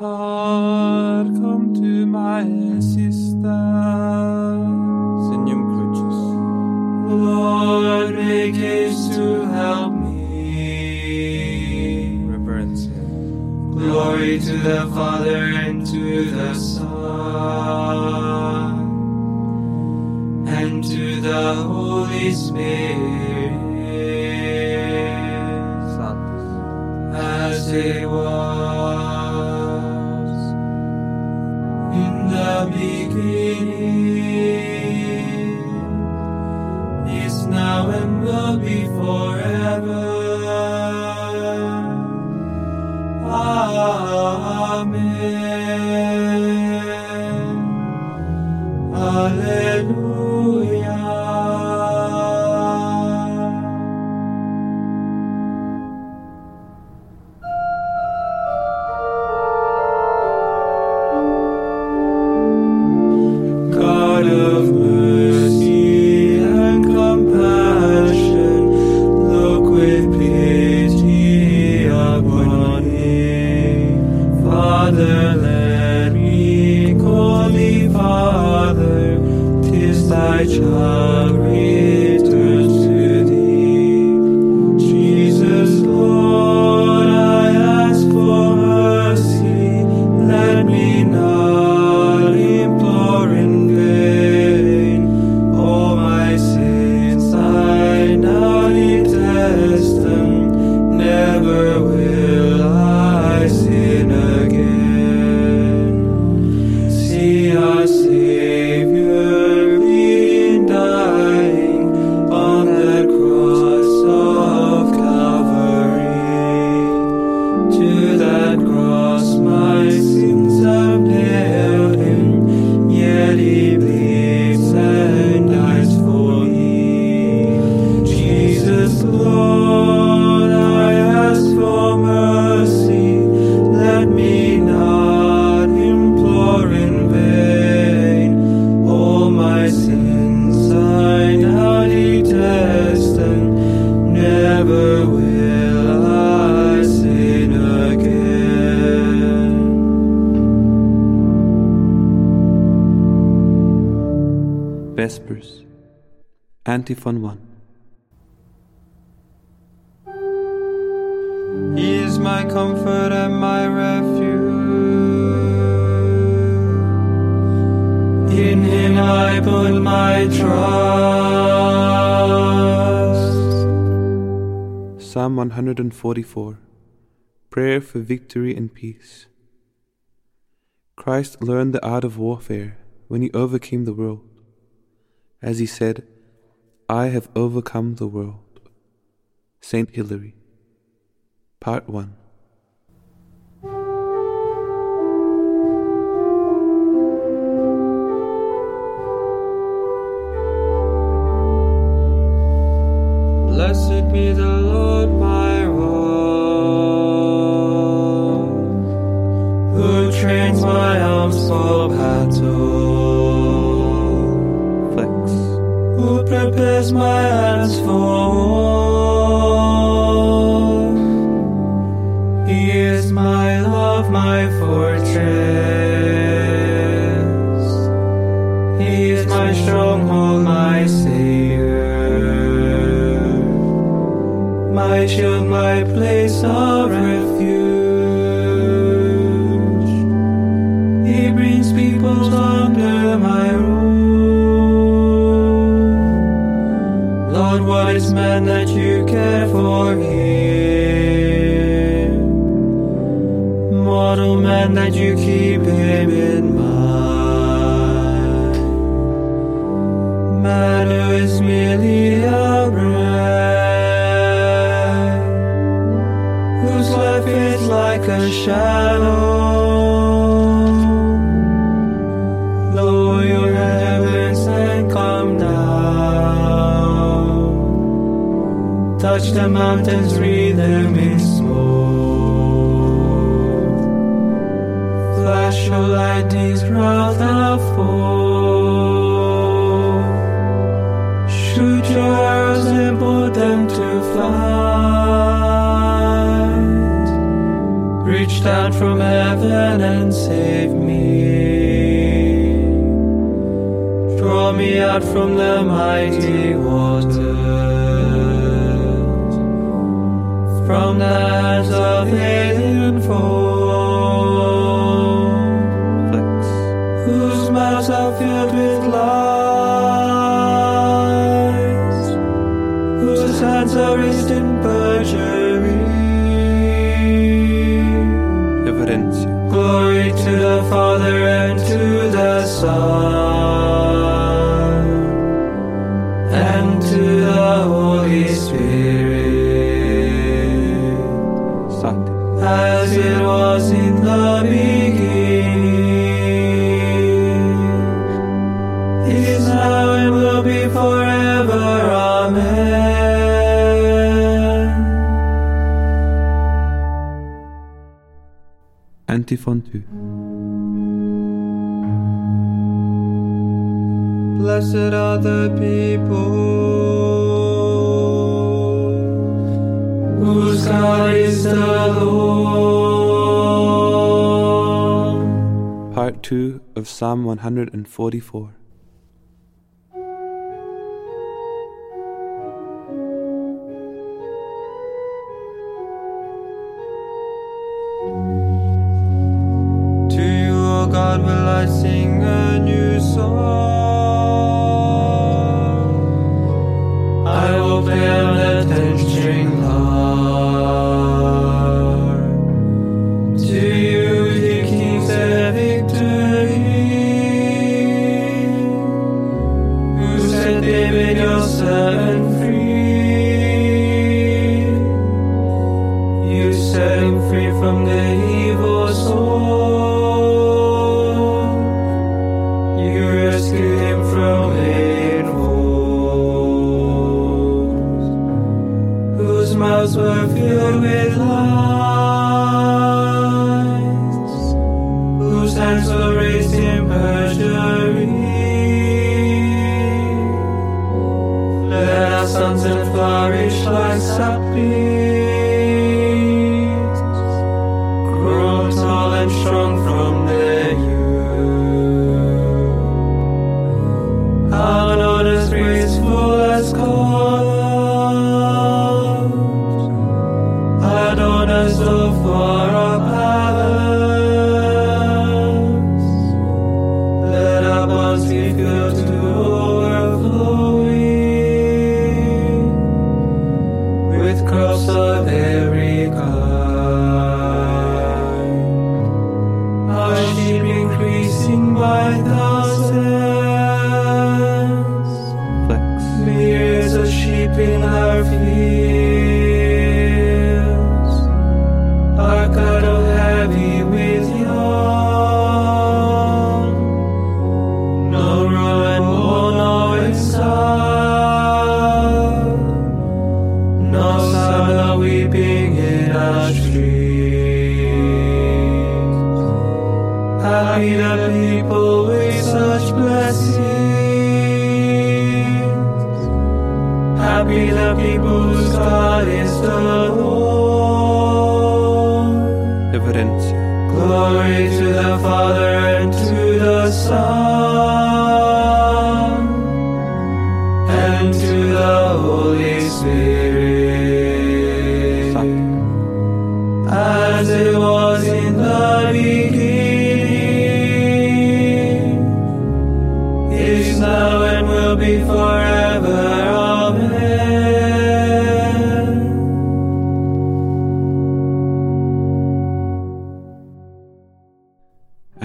har kom to my siste. Signum Crucis. Lord, make haste to help me. Reverence. Glory to the Father and to the Son and to the Holy Spirit now and will be forever. Amen. Alleluia. Thy child Antiphon 1. He is my comfort and my refuge. In him I put my trust. Psalm 144. Prayer for victory and peace. Christ learned the art of warfare when he overcame the world. As he said, I have overcome the world. Saint Hilary. Part 1. Place of refuge. He brings people under my rule. Lord, what is man that you care for him? Mortal man that you keep your heavens come down. Touch the mountains, wreathe them in smoke. Flash your lightnings round the foe. Shoot your arrows and put them to flight. Reach down from heaven and save me. Draw me out from the mighty waters, from the hands of alien foe, antiphon 2. Blessed are the people whose God is the Lord. Part 2 of Psalm 144. Saplings, with crops of every kind. Our sheep increasing by thousands, Happy the people whose God is the Lord. evidencia, Glory to the Father and to the Son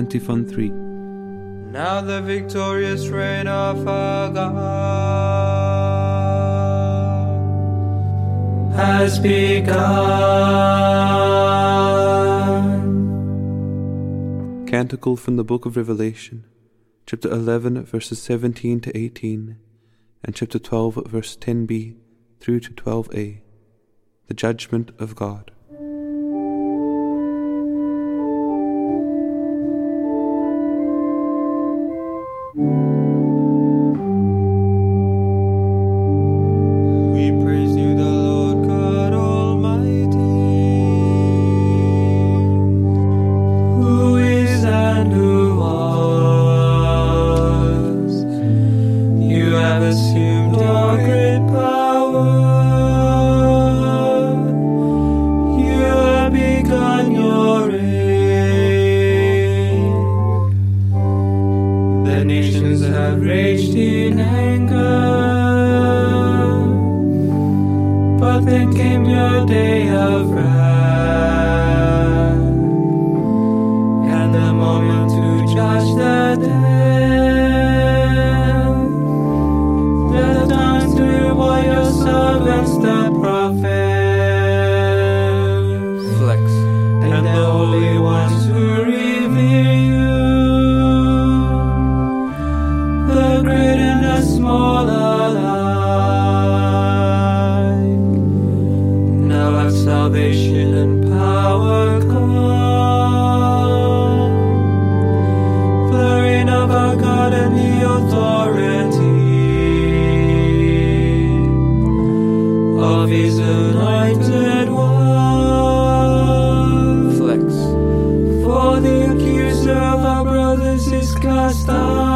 antiphon 3. Now the victorious reign of our God has begun. Canticle from the Book of Revelation, chapter 11, verses 17 to 18, and chapter 12, verse 10b through to 12a. The Judgment of God. Is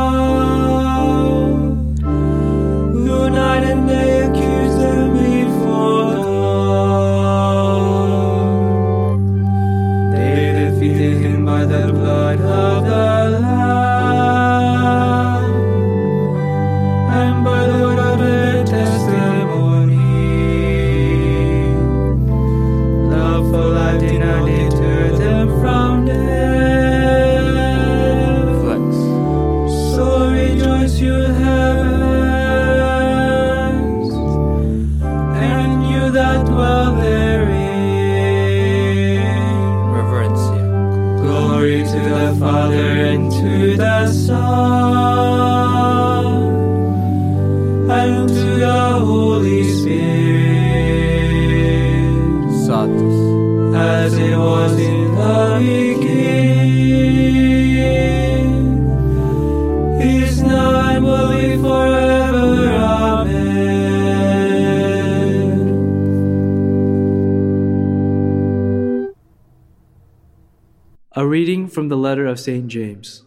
from the letter of St. James.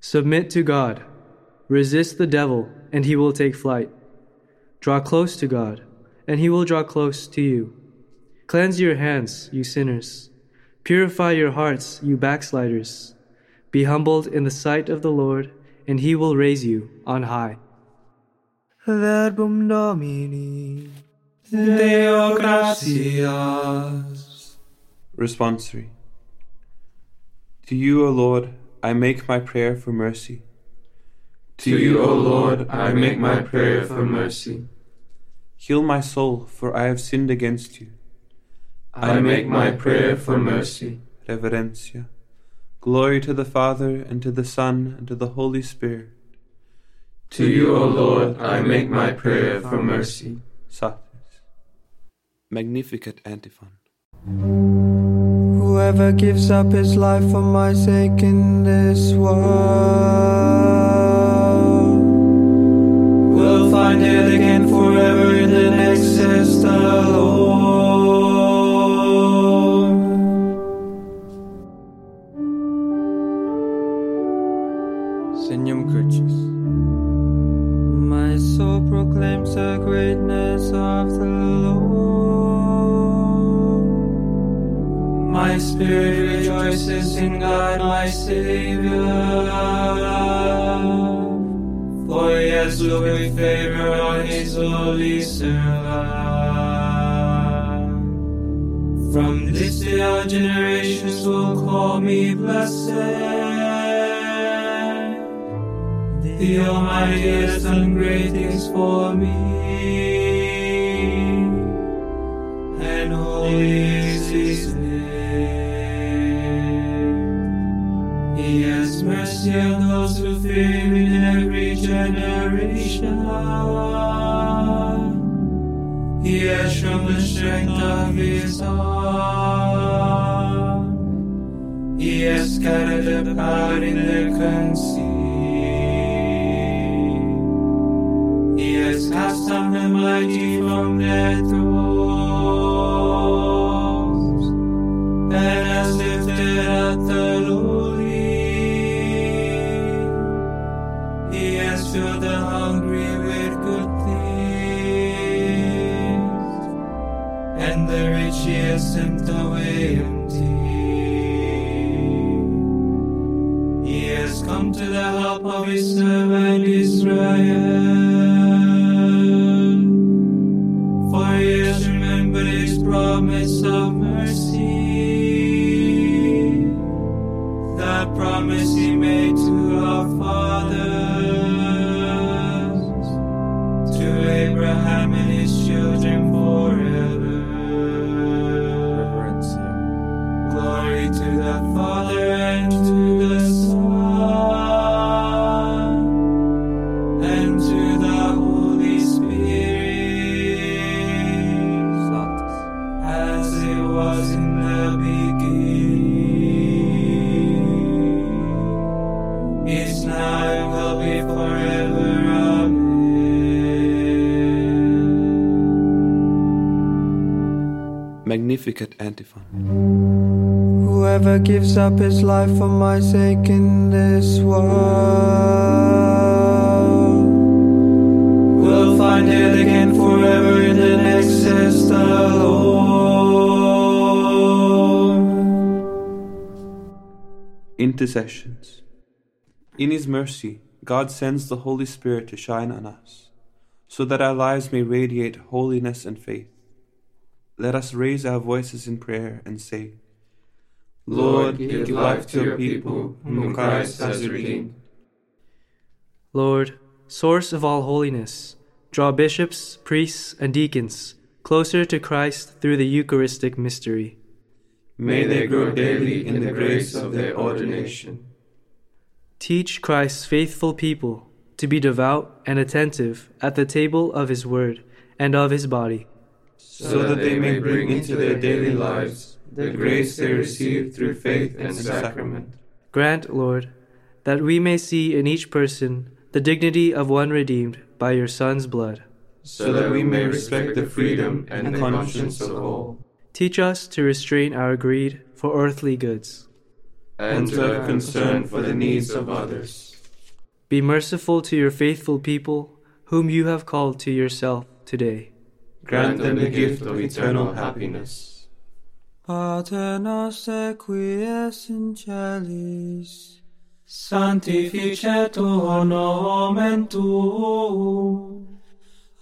Submit to God. Resist the devil, and he will take flight. Draw close to God, and he will draw close to you. Cleanse your hands, you sinners. Purify your hearts, you backsliders. Be humbled in the sight of the Lord, and he will raise you on high. Verbum Domini Deo gratias Responsory. To you, O Lord, I make my prayer for mercy. To you, O Lord, I make my prayer for mercy. Heal my soul, for I have sinned against you. I make my prayer for mercy. Reverencia. Glory to the Father, and to the Son, and to the Holy Spirit. To you, O Lord, I make my prayer for mercy. Satis. Magnificat antiphon. Whoever gives up his life for my sake in this world will find it again forever in the next, the Lord. My soul proclaims the greatness My spirit rejoices in God, my Savior. For he has looked favor on his holy servant. From this day all generations will call me blessed. The Almighty has done great things for me, and holy He has mercy on those who fear Him in every generation. He has shown the strength of His arm. He has scattered the proud in the conceit. He has cast down the mighty from their thrones, rich he has sent away empty. He has come to the help of his servant Israel. Magnificat antiphon. Whoever gives up his life for my sake in this world We'll find it again forever in the next, says the Lord. Intercessions. In His mercy, God sends the Holy Spirit to shine on us, so that our lives may radiate holiness and faith. Let us raise our voices in prayer and say, Lord, give life to your people whom Christ has redeemed. Lord, source of all holiness, draw bishops, priests, and deacons closer to Christ through the Eucharistic mystery. May they grow daily in the grace of their ordination. Teach Christ's faithful people to be devout and attentive at the table of his word and of his body. So that they may bring into their daily lives the grace they receive through faith and sacrament. Grant, Lord, that we may see in each person the dignity of one redeemed by your Son's blood. so that we may respect the freedom and the conscience of all, Teach us to restrain our greed for earthly goods. and to have concern for the needs of others. Be merciful to your faithful people, whom you have called to yourself today. Grant them the gift of eternal happiness. Pater noster qui es in celis Sanctificetur nomen tuum,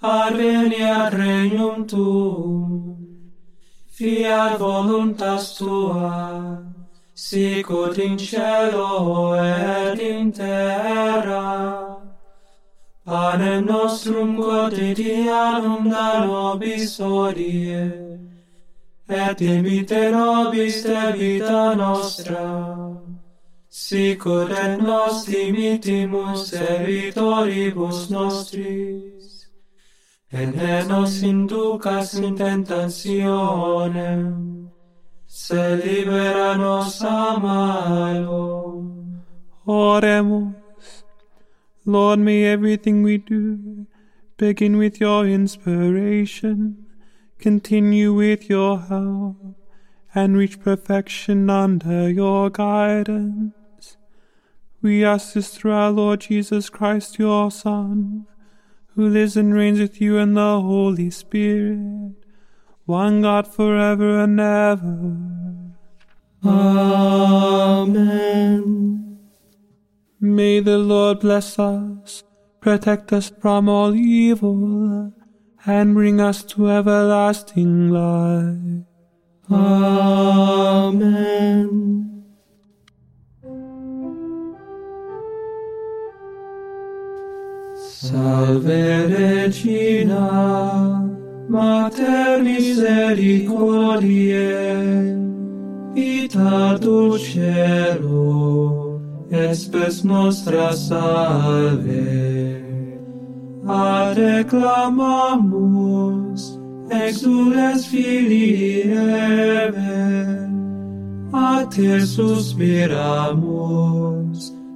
adveniat regnum tuum, fiat voluntas tua, sicut in cielo et in terra. Panem nostrum quotidianum da nobis odie, et imite nobis debita nostra, sicur et nos dimitimus servitoribus nostris, et ne nos inducas in tentationem, se libera nos a malo. Oremus. Lord, may everything we do begin with your inspiration, continue with your help, and reach perfection under your guidance. We ask this through our Lord Jesus Christ, your Son, who lives and reigns with you in the Holy Spirit, one God forever and ever. Amen. May the Lord bless us, protect us from all evil, and bring us to everlasting life. Amen. Salve Regina, Mater misericordiae, vita dulcero, espes nostra salve. Ade clamamus, exules filii Eve, a te suspiramus,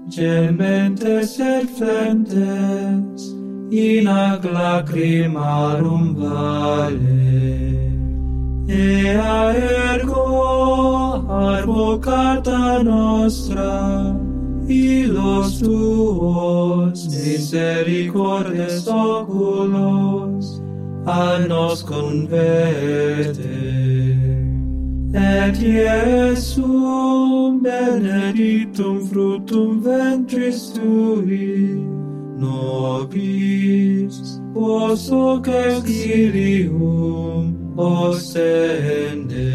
gementes et flentes, in ac lacrimarum vale. Ea ergo advocata nostra, ilos tuos misericordes oculos, a nos converte. Et Iesum benedictum fructum ventris tui, nobis vos hoc exilium ostende.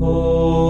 O